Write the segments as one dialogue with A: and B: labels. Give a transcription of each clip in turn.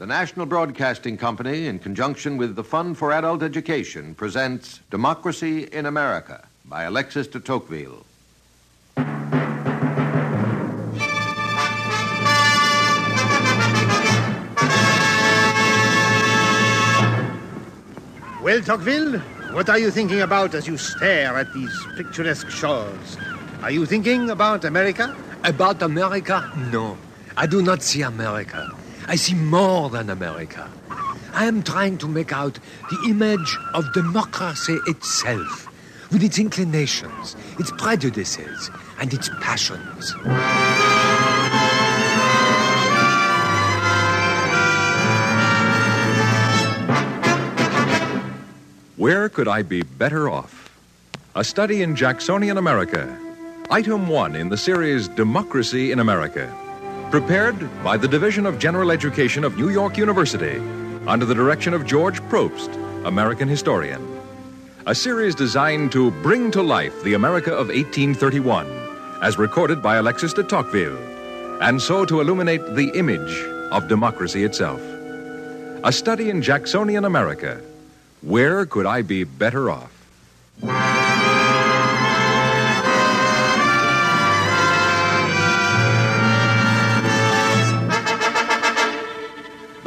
A: The National Broadcasting Company, in conjunction with the Fund for Adult Education, presents Democracy in America by Alexis de Tocqueville.
B: Well, Tocqueville, what are you thinking about as you stare at these picturesque shores? Are you thinking about America?
C: About America? No. I do not see America. I see more than America. I am trying to make out the image of democracy itself, with its inclinations, its prejudices, and its passions.
D: Where could I be better off? A study in Jacksonian America. Item 1 in the series Democracy in America. Prepared by the Division of General Education of New York University under the direction of George Probst, American historian. A series designed to bring to life the America of 1831, as recorded by Alexis de Tocqueville, and so to illuminate the image of democracy itself. A study in Jacksonian America. Where could I be better off?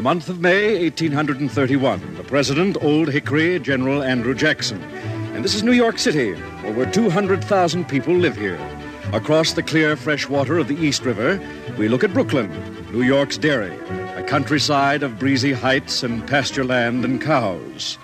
E: The month of May, 1831. The President, Old Hickory, General Andrew Jackson. And this is New York City. Over 200,000 people live here. Across the clear, fresh water of the East River, we look at Brooklyn, New York's dairy, a countryside of breezy heights and pasture land and cows.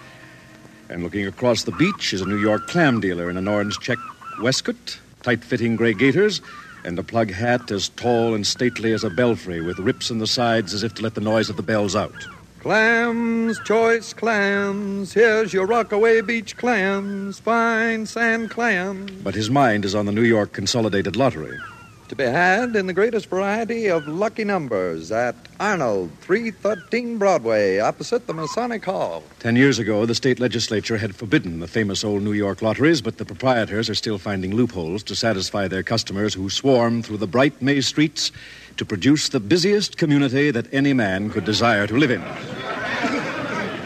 E: And looking across the beach is a New York clam dealer in an orange check waistcoat, tight fitting gray gaiters, and a plug hat as tall and stately as a belfry with rips in the sides as if to let the noise of the bells out.
F: Clams, choice clams. Here's your Rockaway Beach clams, fine sand clams.
E: But his mind is on the New York Consolidated Lottery.
F: To be had in the greatest variety of lucky numbers at Arnold, 313 Broadway, opposite the Masonic Hall.
E: Ten years ago, the state legislature had forbidden the famous old New York lotteries, but the proprietors are still finding loopholes to satisfy their customers who swarm through the bright May streets to produce the busiest community that any man could desire to live in.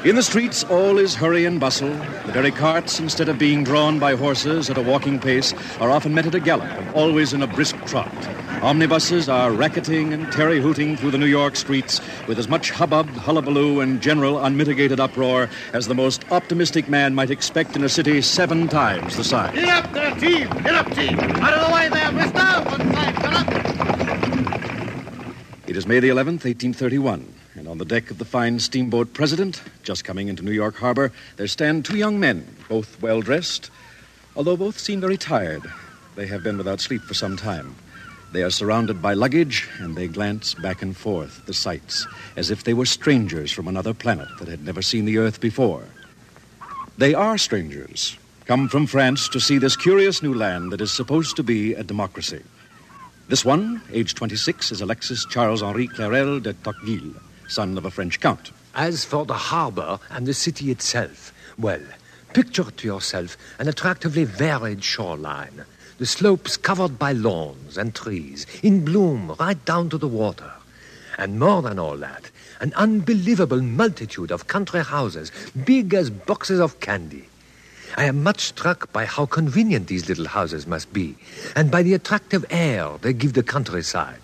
E: In the streets, all is hurry and bustle. The very carts, instead of being drawn by horses at a walking pace, are often met at a gallop and always in a brisk trot. Omnibuses are racketing and terry hooting through the New York streets with as much hubbub, hullabaloo, and general unmitigated uproar as the most optimistic man might expect in a city seven times the size.
B: Get up there, team! Get up, team! Out of the way there, mister! One side, get up!
E: It is May the 11th, 1831, and on the deck of the fine steamboat President, just coming into New York Harbor, there stand two young men, both well dressed, although both seem very tired. They have been without sleep for some time. They are surrounded by luggage, and they glance back and forth the sights, as if they were strangers from another planet that had never seen the earth before. They are strangers, come from France to see this curious new land that is supposed to be a democracy. This one, age 26, is Alexis Charles Henri Clerel de Tocqueville, son of a French count.
C: As for the harbor and the city itself, well, picture to yourself an attractively varied shoreline. The slopes covered by lawns and trees, in bloom right down to the water. And more than all that, an unbelievable multitude of country houses, big as boxes of candy. I am much struck by how convenient these little houses must be, and by the attractive air they give the countryside.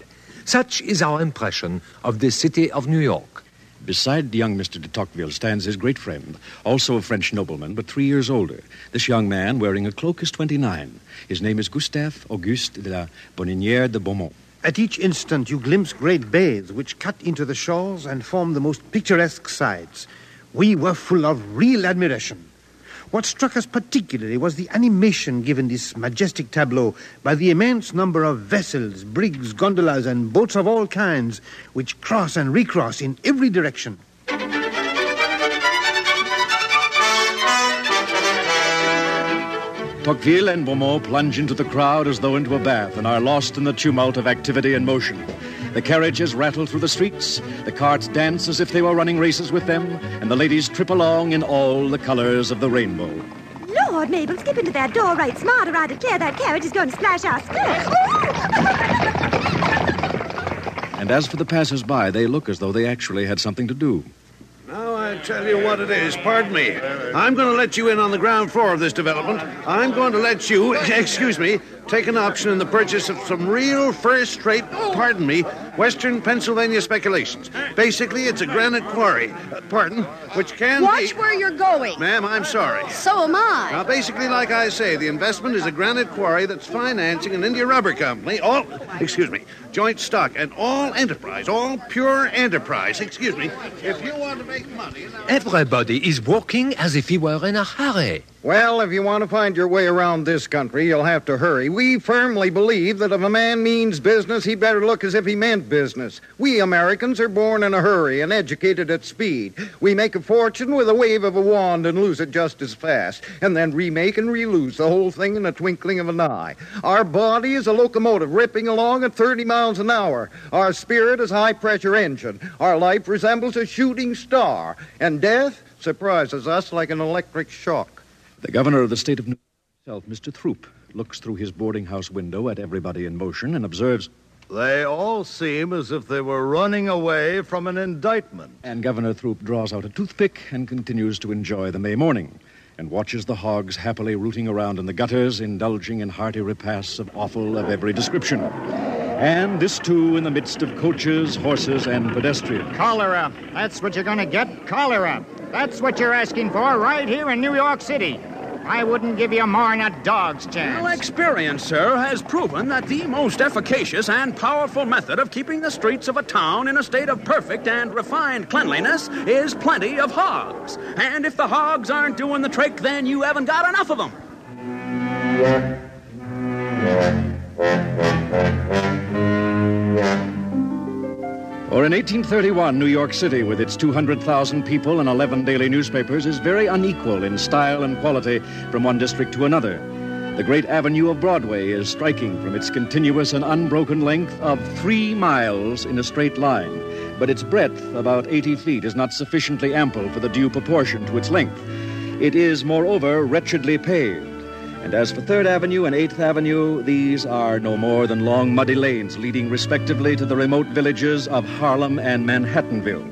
C: Such is our impression of the city of New York.
E: Beside young Mr. de Tocqueville stands his great friend, also a French nobleman, but three years older. This young man, wearing a cloak, is 29. His name is Gustave Auguste de la Bonninière de Beaumont.
B: At each instant, you glimpse great bays which cut into the shores and form the most picturesque sides. We were full of real admiration. What struck us particularly was the animation given this majestic tableau by the immense number of vessels, brigs, gondolas, and boats of all kinds which cross and recross in every direction.
E: Tocqueville and Beaumont plunge into the crowd as though into a bath and are lost in the tumult of activity and motion. The carriages rattle through the streets, the carts dance as if they were running races with them, and the ladies trip along in all the colors of the rainbow.
G: Lord, Mabel, skip into that door right smart, or I declare that carriage is going to splash our skirts.
E: And as for the passers-by, they look as though they actually had something to do.
H: Now I tell you what it is. Pardon me. I'm going to let you in on the ground floor of this development. I'm going to let you, excuse me, take an option in the purchase of some real first-rate, pardon me, Western Pennsylvania speculations. Basically, it's a granite quarry. Uh, pardon, which can
I: Watch
H: be.
I: where you're going.
H: Ma'am, I'm sorry.
I: So am I.
H: Now, basically, like I say, the investment is a granite quarry that's financing an India Rubber Company, all, excuse me, joint stock, and all enterprise, all pure enterprise, excuse me. If you want to make money. Now...
C: Everybody is walking as if he were in a hurry.
J: Well, if you want to find your way around this country, you'll have to hurry. We firmly believe that if a man means business, he better look as if he meant business. We Americans are born in a hurry and educated at speed. We make a fortune with a wave of a wand and lose it just as fast, and then remake and relose the whole thing in a twinkling of an eye. Our body is a locomotive ripping along at 30 miles an hour. Our spirit is a high pressure engine. Our life resembles a shooting star, and death surprises us like an electric shock.
E: The governor of the state of New York, himself, Mr. Throop, looks through his boarding house window at everybody in motion and observes.
K: They all seem as if they were running away from an indictment.
E: And Governor Throop draws out a toothpick and continues to enjoy the May morning and watches the hogs happily rooting around in the gutters, indulging in hearty repasts of offal of every description. And this, too, in the midst of coaches, horses, and pedestrians.
L: Cholera. That's what you're going to get. Cholera. That's what you're asking for right here in New York City. I wouldn't give you more than a dog's chance.
M: Well, experience, sir, has proven that the most efficacious and powerful method of keeping the streets of a town in a state of perfect and refined cleanliness is plenty of hogs. And if the hogs aren't doing the trick, then you haven't got enough of them.
E: Or in 1831, New York City, with its 200,000 people and 11 daily newspapers, is very unequal in style and quality from one district to another. The great avenue of Broadway is striking from its continuous and unbroken length of three miles in a straight line, but its breadth, about 80 feet, is not sufficiently ample for the due proportion to its length. It is, moreover, wretchedly paved. And as for Third Avenue and Eighth Avenue, these are no more than long, muddy lanes leading respectively to the remote villages of Harlem and Manhattanville.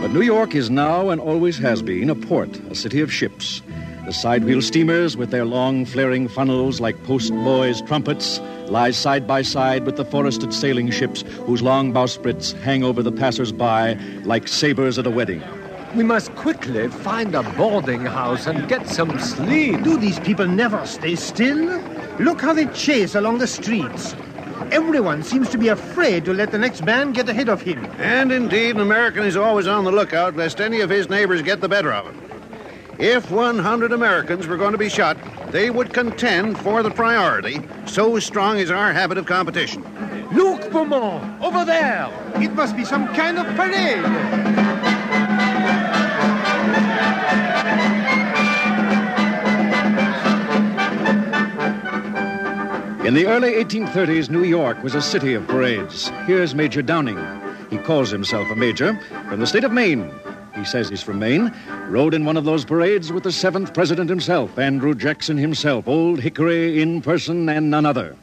E: But New York is now and always has been a port, a city of ships. The sidewheel steamers, with their long, flaring funnels like post boys' trumpets, lie side by side with the forested sailing ships whose long bowsprits hang over the passers-by like sabers at a wedding.
C: We must quickly find a boarding house and get some sleep.
B: Do these people never stay still? Look how they chase along the streets. Everyone seems to be afraid to let the next man get ahead of him.
H: And indeed, an American is always on the lookout lest any of his neighbors get the better of him. If 100 Americans were going to be shot, they would contend for the priority. So strong is our habit of competition.
B: Look, Beaumont, over there. It must be some kind of parade.
E: In the early 1830s, New York was a city of parades. Here's Major Downing. He calls himself a major from the state of Maine. He says he's from Maine. Rode in one of those parades with the seventh president himself, Andrew Jackson himself, Old Hickory in person and none other.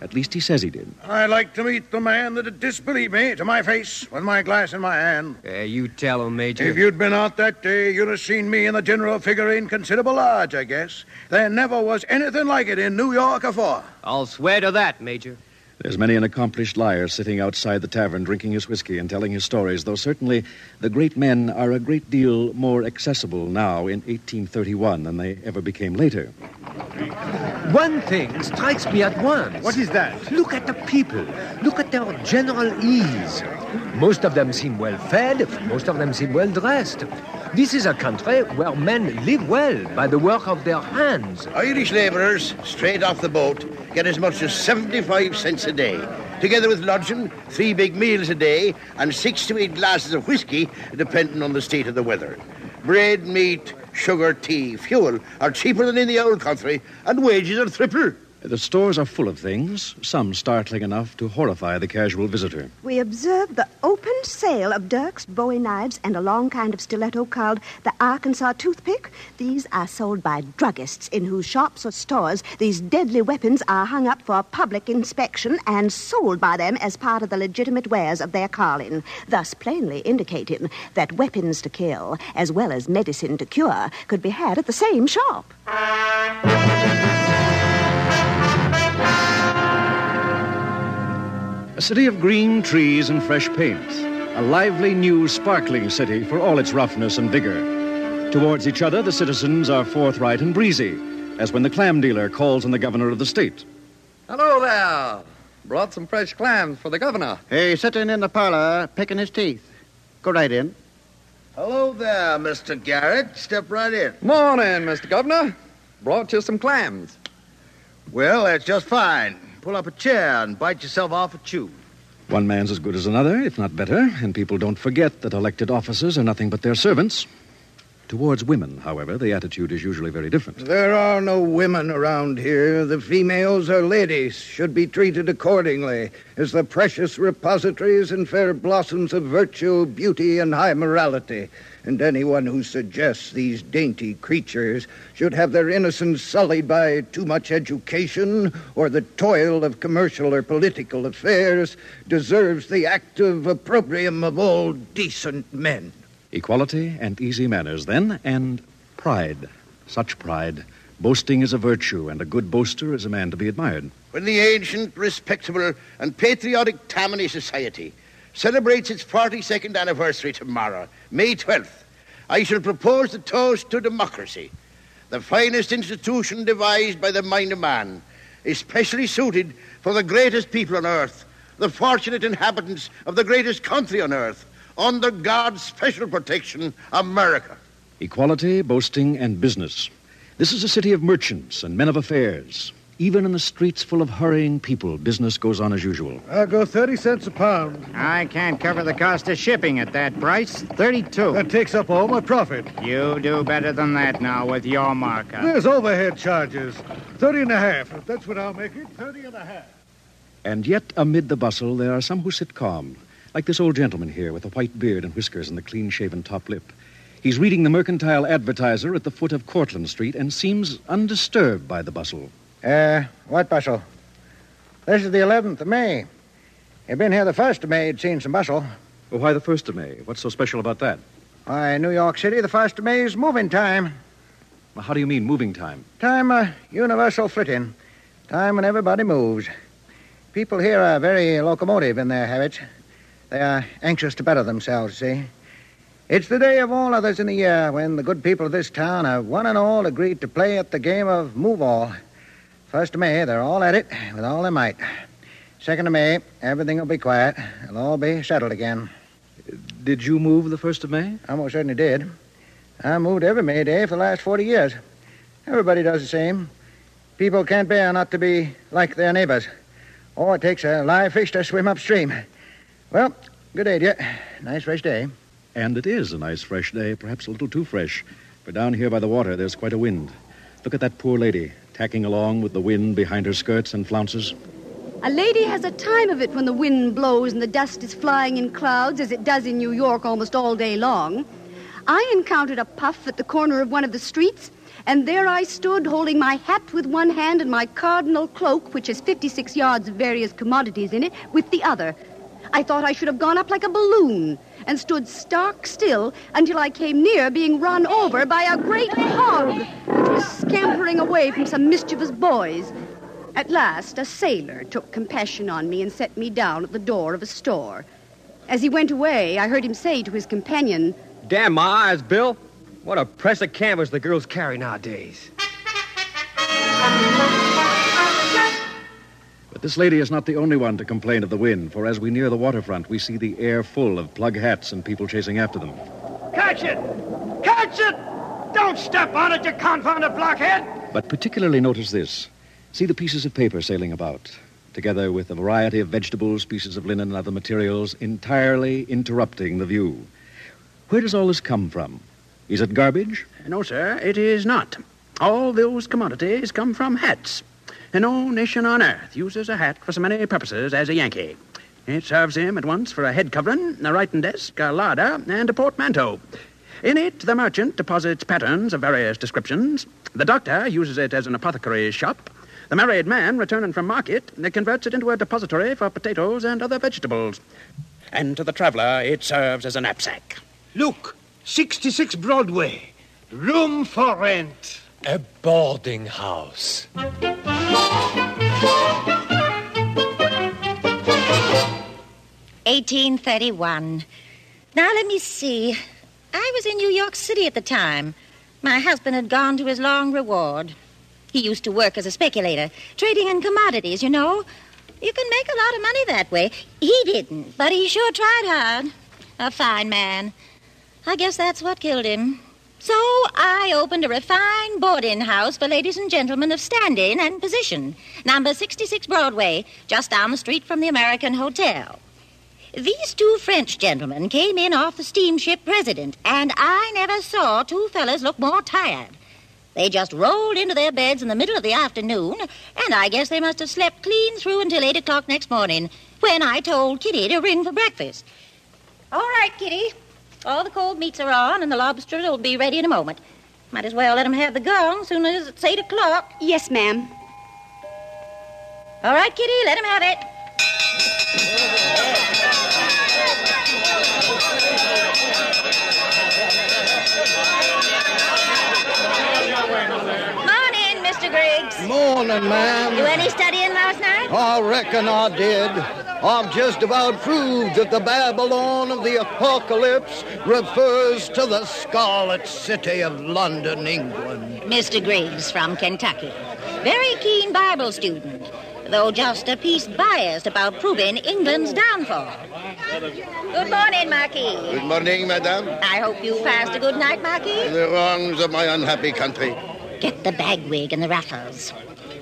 E: At least he says he did.
N: I'd like to meet the man that'd disbelieve me to my face with my glass in my hand.
O: Uh, you tell him, Major.
N: If you'd been out that day, you'd have seen me and the general figuring considerable large, I guess. There never was anything like it in New York afore.
O: I'll swear to that, Major.
E: There's many an accomplished liar sitting outside the tavern drinking his whiskey and telling his stories, though certainly the great men are a great deal more accessible now in 1831 than they ever became later.
C: One thing strikes me at once.
B: What is that?
C: Look at the people. Look at their general ease. Most of them seem well fed, most of them seem well dressed. This is a country where men live well by the work of their hands.
P: Irish labourers, straight off the boat, get as much as 75 cents a day. Together with lodging, three big meals a day, and six to eight glasses of whiskey, depending on the state of the weather. Bread, meat, sugar, tea, fuel are cheaper than in the old country, and wages are triple.
E: The stores are full of things, some startling enough to horrify the casual visitor.
G: We observed the open sale of Dirk's Bowie knives and a long kind of stiletto called the Arkansas toothpick. These are sold by druggists in whose shops or stores these deadly weapons are hung up for public inspection and sold by them as part of the legitimate wares of their calling, thus plainly indicating that weapons to kill, as well as medicine to cure, could be had at the same shop.
E: A city of green trees and fresh paint. A lively, new, sparkling city for all its roughness and vigor. Towards each other, the citizens are forthright and breezy, as when the clam dealer calls on the governor of the state.
I: Hello there. Brought some fresh clams for the governor.
J: He's sitting in the parlor picking his teeth. Go right in.
P: Hello there, Mr. Garrett. Step right in.
I: Morning, Mr. Governor. Brought you some clams.
P: Well, that's just fine. Pull up a chair and bite yourself off a chew.
E: One man's as good as another, if not better, and people don't forget that elected officers are nothing but their servants. Towards women, however, the attitude is usually very different.
N: There are no women around here. The females are ladies, should be treated accordingly as the precious repositories and fair blossoms of virtue, beauty, and high morality. And anyone who suggests these dainty creatures should have their innocence sullied by too much education or the toil of commercial or political affairs deserves the active opprobrium of all decent men.
E: Equality and easy manners, then, and pride. Such pride. Boasting is a virtue, and a good boaster is a man to be admired.
P: When the ancient, respectable, and patriotic Tammany Society celebrates its 42nd anniversary tomorrow, May 12th, I shall propose the toast to democracy, the finest institution devised by the mind of man, especially suited for the greatest people on earth, the fortunate inhabitants of the greatest country on earth, under God's special protection, America.
E: Equality, boasting, and business. This is a city of merchants and men of affairs. Even in the streets full of hurrying people, business goes on as usual.
K: I'll go 30 cents a pound.
L: I can't cover the cost of shipping at that price. 32.
K: That takes up all my profit.
L: You do better than that now with your markup.
K: There's overhead charges. 30 and a half. If that's what I'll make it, 30 and a half.
E: And yet, amid the bustle, there are some who sit calm, like this old gentleman here with the white beard and whiskers and the clean shaven top lip. He's reading the Mercantile Advertiser at the foot of Cortlandt Street and seems undisturbed by the bustle.
J: Uh, what bustle? This is the 11th of May. You've been here the 1st of May, you'd seen some bustle.
E: Well, why the 1st of May? What's so special about that?
J: Why, New York City, the 1st of May is moving time.
E: Well, how do you mean moving time?
J: Time of universal flitting. Time when everybody moves. People here are very locomotive in their habits. They are anxious to better themselves, see? It's the day of all others in the year when the good people of this town have one and all agreed to play at the game of move all. First of May, they're all at it with all their might. Second of May, everything will be quiet. It'll all be settled again.
E: Did you move the 1st of May?
J: I most certainly did. I moved every May Day for the last 40 years. Everybody does the same. People can't bear not to be like their neighbors. Or it takes a live fish to swim upstream. Well, good day to you. Nice fresh day.
E: And it is a nice fresh day, perhaps a little too fresh. For down here by the water, there's quite a wind. Look at that poor lady, tacking along with the wind behind her skirts and flounces.
Q: A lady has a time of it when the wind blows and the dust is flying in clouds, as it does in New York almost all day long. I encountered a puff at the corner of one of the streets, and there I stood holding my hat with one hand and my cardinal cloak, which has 56 yards of various commodities in it, with the other. I thought I should have gone up like a balloon and stood stark still until I came near being run over by a great hog which was scampering away from some mischievous boys. At last, a sailor took compassion on me and set me down at the door of a store. As he went away, I heard him say to his companion,
O: Damn my eyes, Bill. What a press of canvas the girls carry nowadays.
E: This lady is not the only one to complain of the wind, for as we near the waterfront, we see the air full of plug hats and people chasing after them.
L: Catch it! Catch it! Don't step on it, you confounded blockhead!
E: But particularly notice this. See the pieces of paper sailing about, together with a variety of vegetables, pieces of linen, and other materials, entirely interrupting the view. Where does all this come from? Is it garbage?
M: No, sir, it is not. All those commodities come from hats. No nation on earth uses a hat for so many purposes as a Yankee. It serves him at once for a head covering, a writing desk, a larder, and a portmanteau. In it, the merchant deposits patterns of various descriptions. The doctor uses it as an apothecary's shop. The married man, returning from market, converts it into a depository for potatoes and other vegetables. And to the traveler, it serves as a knapsack.
B: Look, 66 Broadway. Room for rent.
C: A boarding house.
R: 1831. Now, let me see. I was in New York City at the time. My husband had gone to his long reward. He used to work as a speculator, trading in commodities, you know. You can make a lot of money that way. He didn't, but he sure tried hard. A fine man. I guess that's what killed him. So I opened a refined boarding house for ladies and gentlemen of standing and position, number 66 Broadway, just down the street from the American Hotel. These two French gentlemen came in off the steamship President, and I never saw two fellas look more tired. They just rolled into their beds in the middle of the afternoon, and I guess they must have slept clean through until 8 o'clock next morning, when I told Kitty to ring for breakfast. All right, Kitty. All the cold meats are on, and the lobsters will be ready in a moment. Might as well let 'em have the gong as soon as it's 8 o'clock.
Q: Yes, ma'am.
R: All right, Kitty, let 'em have it. Morning, Mr. Griggs.
N: Morning, ma'am.
R: Do any studying last night?
N: I reckon I did. I've just about proved that the Babylon of the apocalypse refers to the Scarlet City of London, England.
R: Mr. Griggs from Kentucky. Very keen Bible student, though just a piece biased about proving England's downfall. Good morning, Marquis.
P: Good morning, madame.
R: I hope you passed a good night, Marquis.
P: The wrongs of my unhappy country.
R: Get the bagwig and the ruffles.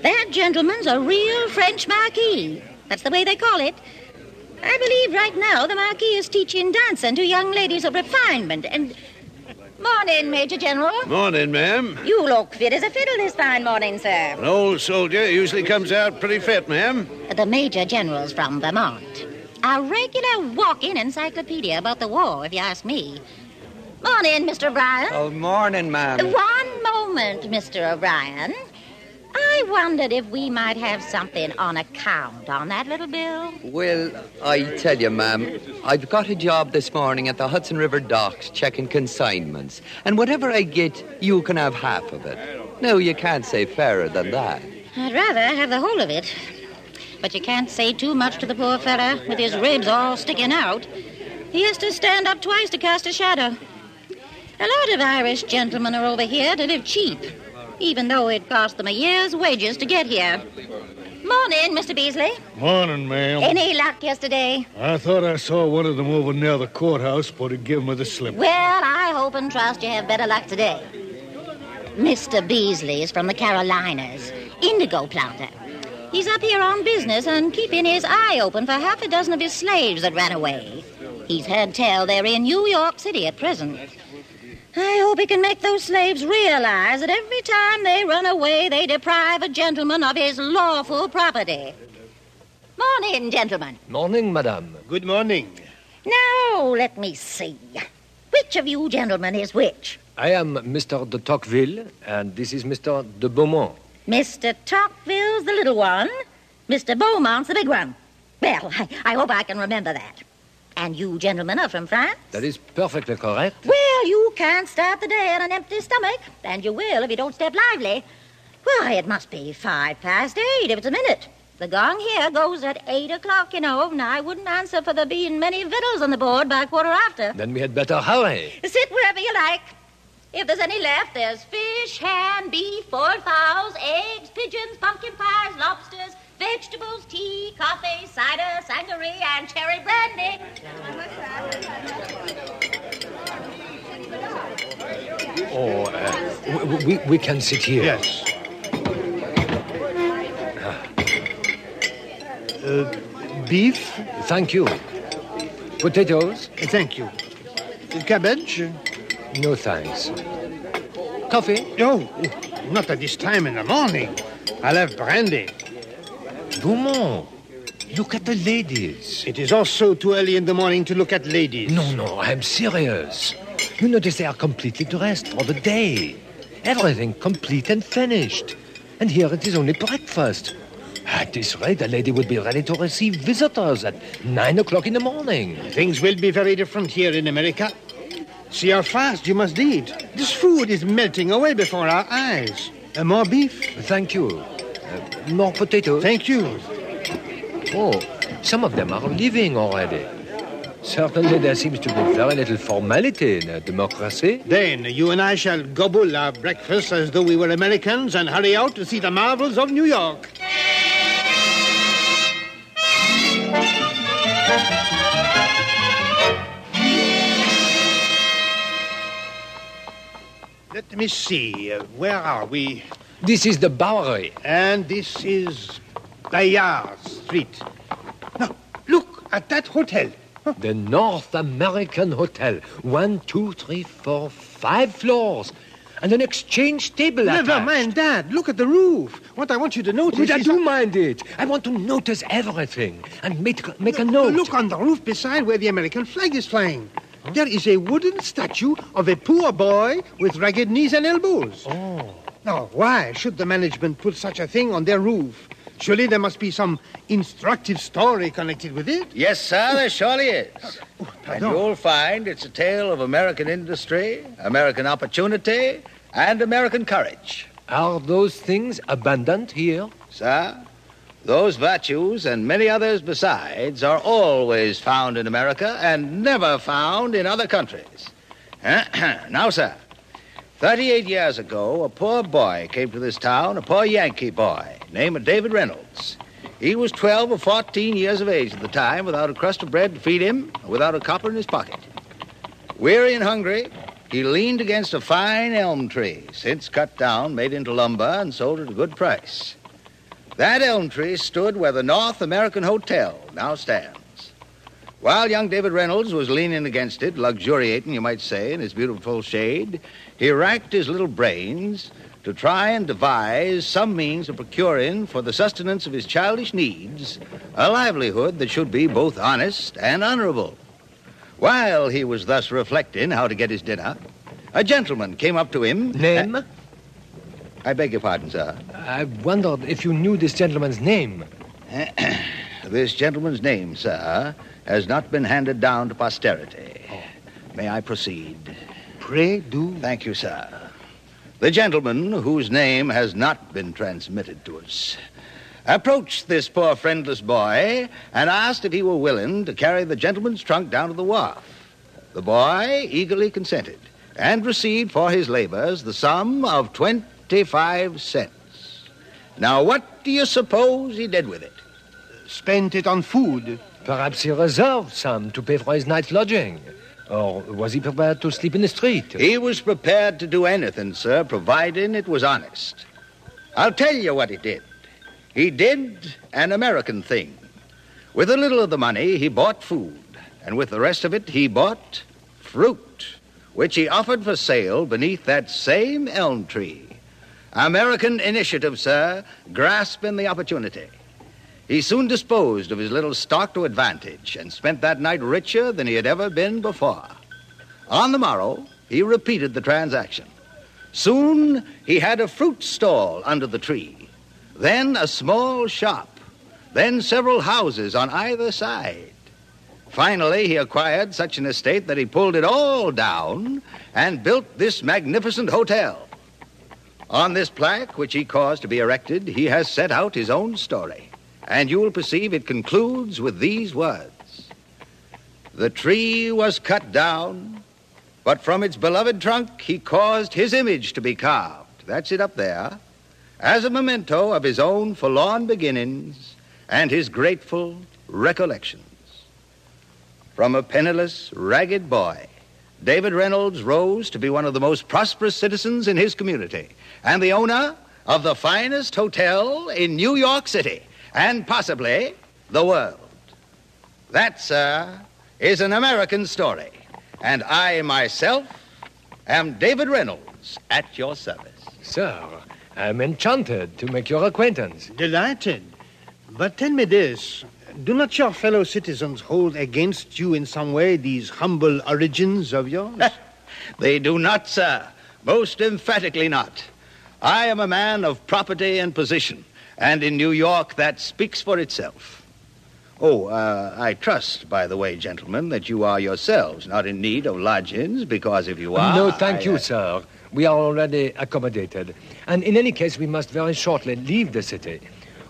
R: That gentleman's a real French Marquis. That's the way they call it. I believe right now the Marquis is teaching dancing to young ladies of refinement and. Morning, Major General.
H: Morning, ma'am.
R: You look fit as a fiddle this fine morning, sir.
H: An old soldier usually comes out pretty fit, ma'am.
R: The Major General's from Vermont. A regular walking encyclopedia about the war, if you ask me. Morning, Mr. O'Brien.
I: Oh, morning, ma'am.
R: One moment, Mr. O'Brien. I wondered if we might have something on account on that little bill.
I: Well, I tell you, ma'am, I've got a job this morning at the Hudson River docks checking consignments. And whatever I get, you can have half of it. No, you can't say fairer than that.
R: I'd rather have the whole of it. But you can't say too much to the poor fella with his ribs all sticking out. He has to stand up twice to cast a shadow. A lot of Irish gentlemen are over here to live cheap, even though it cost them a year's wages to get here. Morning, Mr. Beasley.
K: Morning, ma'am.
R: Any luck yesterday?
K: I thought I saw one of them over near the courthouse, but he gave me the slip.
R: Well, I hope and trust you have better luck today. Mr. Beasley is from the Carolinas, indigo planter. He's up here on business and keeping his eye open for half a dozen of his slaves that ran away. He's heard tell they're in New York City at present. I hope he can make those slaves realize that every time they run away, they deprive a gentleman of his lawful property. Morning, gentlemen.
C: Morning, madame.
B: Good morning.
R: Now, let me see. Which of you gentlemen is which?
C: I am Mr. de Tocqueville, and this is Mr. de Beaumont.
R: Mr. Tocqueville's the little one, Mr. Beaumont's the big one. Well, I, I hope I can remember that. And you gentlemen are from France?
C: That is perfectly correct.
R: Well, you can't start the day on an empty stomach, and you will if you don't step lively. Why, it must be five past eight if it's a minute. The gong here goes at eight o'clock, you know, and I wouldn't answer for there being many victuals on the board by quarter after.
C: Then we had better hurry.
R: Sit wherever you like. If there's any left, there's fish, ham, beef, boiled fowls, eggs, pigeons, pumpkin pies, lobsters, vegetables, tea, coffee, cider, sangaree, and cherry brandy.
C: Oh, uh, we, we, we can sit here.
B: Yes. Uh, beef?
C: Thank you. Potatoes?
B: Thank you. Cabbage?
C: No thanks. Coffee?
B: No, not at this time in the morning. I'll have brandy.
C: Beaumont, look at the ladies.
B: It is also too early in the morning to look at ladies.
C: No, no, I'm serious. You notice they are completely dressed for the day. Everything complete and finished. And here it is only breakfast. At this rate, a lady would be ready to receive visitors at nine o'clock in the morning.
B: Things will be very different here in America. See how fast you must eat. This food is melting away before our eyes. Uh, more beef?
C: Thank you. Uh, more potatoes?
B: Thank you.
C: Oh, some of them are leaving already. Certainly, there seems to be very little formality in a democracy.
B: Then you and I shall gobble our breakfast as though we were Americans and hurry out to see the marvels of New York. Let me see. Uh, where are we?
C: This is the Bowery.
B: And this is Bayard Street. Now, look at that hotel.
C: The North American Hotel. One, two, three, four, five floors. And an exchange table
B: Never
C: attached.
B: mind that. Look at the roof. What I want you to notice
C: But I do mind it. I want to notice everything and make, make a note.
B: Look on the roof beside where the American flag is flying. There is a wooden statue of a poor boy with ragged knees and elbows.
C: Oh.
B: Now, why should the management put such a thing on their roof? Surely there must be some instructive story connected with it.
S: Yes, sir, there surely is. Oh,
B: and
S: you'll find it's a tale of American industry, American opportunity, and American courage.
C: Are those things abundant here?
S: Sir, those virtues and many others besides are always found in America and never found in other countries. now, sir, 38 years ago, a poor boy came to this town, a poor Yankee boy, named David Reynolds. He was 12 or 14 years of age at the time, without a crust of bread to feed him, without a copper in his pocket. Weary and hungry, he leaned against a fine elm tree, since cut down, made into lumber, and sold at a good price. That elm tree stood where the North American Hotel now stands. While young David Reynolds was leaning against it, luxuriating, you might say, in his beautiful shade, he racked his little brains to try and devise some means of procuring for the sustenance of his childish needs a livelihood that should be both honest and honorable. While he was thus reflecting how to get his dinner, a gentleman came up to him.
C: Name?
S: I beg your pardon, sir.
C: I wondered if you knew this gentleman's name.
S: This gentleman's name, sir, has not been handed down to posterity. Oh. May I proceed?
B: Pray do.
S: Thank you, sir. The gentleman whose name has not been transmitted to us approached this poor friendless boy and asked if he were willing to carry the gentleman's trunk down to the wharf. The boy eagerly consented and received for his labors the sum of 25 cents. Now, what do you suppose he did with it?
B: Spent it on food.
C: Perhaps he reserved some to pay for his night's lodging. Or was he prepared to sleep in the street?
S: He was prepared to do anything, sir, providing it was honest. I'll tell you what he did. He did an American thing. With a little of the money, he bought food, and with the rest of it, he bought fruit, which he offered for sale beneath that same elm tree. American initiative, sir, grasping the opportunity. He soon disposed of his little stock to advantage and spent that night richer than he had ever been before. On the morrow, he repeated the transaction. Soon, he had a fruit stall under the tree, then a small shop, then several houses on either side. Finally, he acquired such an estate that he pulled it all down and built this magnificent hotel. On this plaque, which he caused to be erected, he has set out his own story. And you will perceive it concludes with these words The tree was cut down, but from its beloved trunk he caused his image to be carved. That's it up there. As a memento of his own forlorn beginnings and his grateful recollections. From a penniless, ragged boy, David Reynolds rose to be one of the most prosperous citizens in his community and the owner of the finest hotel in New York City and possibly the world. That, sir, is an American story. And I myself am David Reynolds at your service.
C: Sir, I'm enchanted to make your acquaintance.
B: Delighted. But tell me this. Do not your fellow citizens hold against you in some way these humble origins of yours?
S: They do not, sir. Most emphatically not. I am a man of property and position, and in New York that speaks for itself. Oh, uh, I trust, by the way, gentlemen, that you are yourselves not in need of lodgings, because if you are.
C: no, thank
S: I-
C: you, sir. We are already accommodated. And in any case, we must very shortly leave the city.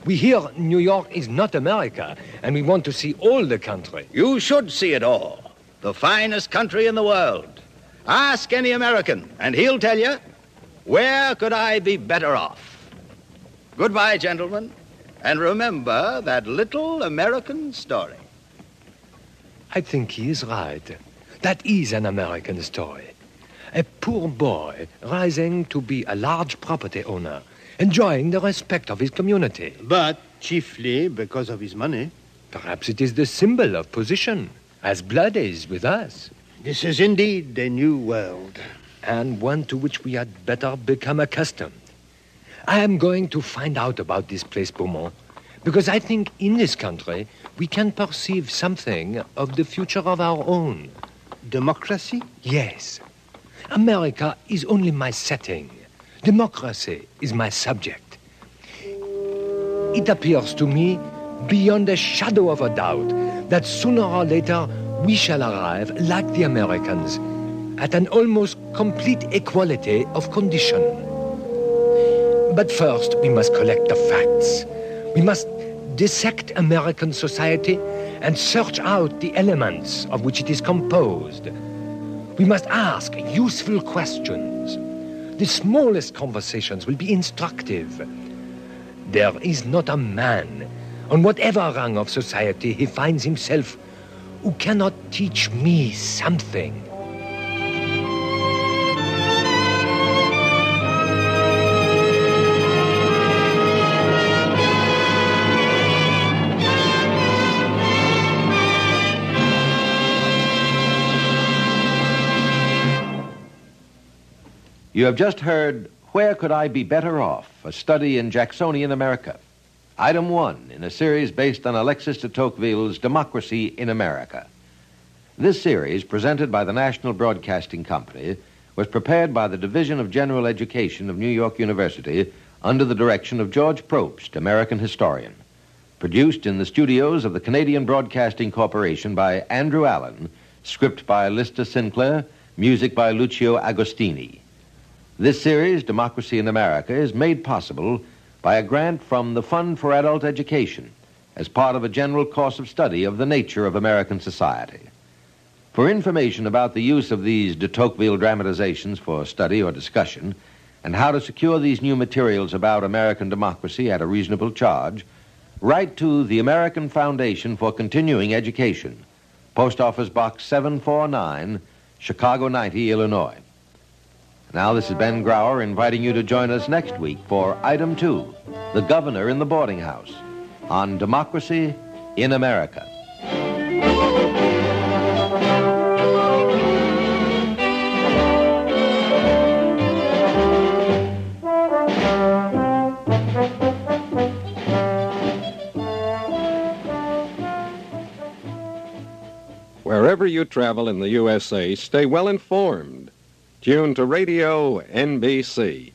C: We hear New York is not America, and we want to see all the country.
S: You should see it all. The finest country in the world. Ask any American, and he'll tell you, where could I be better off? Goodbye, gentlemen, and remember that little American story.
C: I think he is right. That is an American story. A poor boy rising to be a large property owner, enjoying the respect of his community.
B: But chiefly because of his money.
C: Perhaps it is the symbol of position, as blood is with us.
B: This is indeed a new world.
C: And one to which we had better become accustomed. I am going to find out about this place, Beaumont, because I think in this country we can perceive something of the future of our own.
B: Democracy?
C: Yes. America is only my setting. Democracy is my subject. It appears to me, beyond a shadow of a doubt, that sooner or later we shall arrive, like the Americans, at an almost complete equality of condition. But first, we must collect the facts. We must dissect American society and search out the elements of which it is composed. We must ask useful questions. The smallest conversations will be instructive. There is not a man, on whatever rung of society he finds himself, who cannot teach me something.
A: You have just heard Where Could I Be Better Off? A study in Jacksonian America. Item one in a series based on Alexis de Tocqueville's Democracy in America. This series, presented by the National Broadcasting Company, was prepared by the Division of General Education of New York University under the direction of George Probst, American historian. Produced in the studios of the Canadian Broadcasting Corporation by Andrew Allan, script by Lister Sinclair, music by Lucio Agostini. This series, Democracy in America, is made possible by a grant from the Fund for Adult Education as part of a general course of study of the nature of American society. For information about the use of these de Tocqueville dramatizations for study or discussion, and how to secure these new materials about American democracy at a reasonable charge, write to the American Foundation for Continuing Education, Post Office Box 749, Chicago 90, Illinois. Now, this is Ben Grauer inviting you to join us next week for Item 2 The Governor in the Boarding House on Democracy in America.
T: Wherever you travel in the USA, stay well informed. Tune to Radio NBC.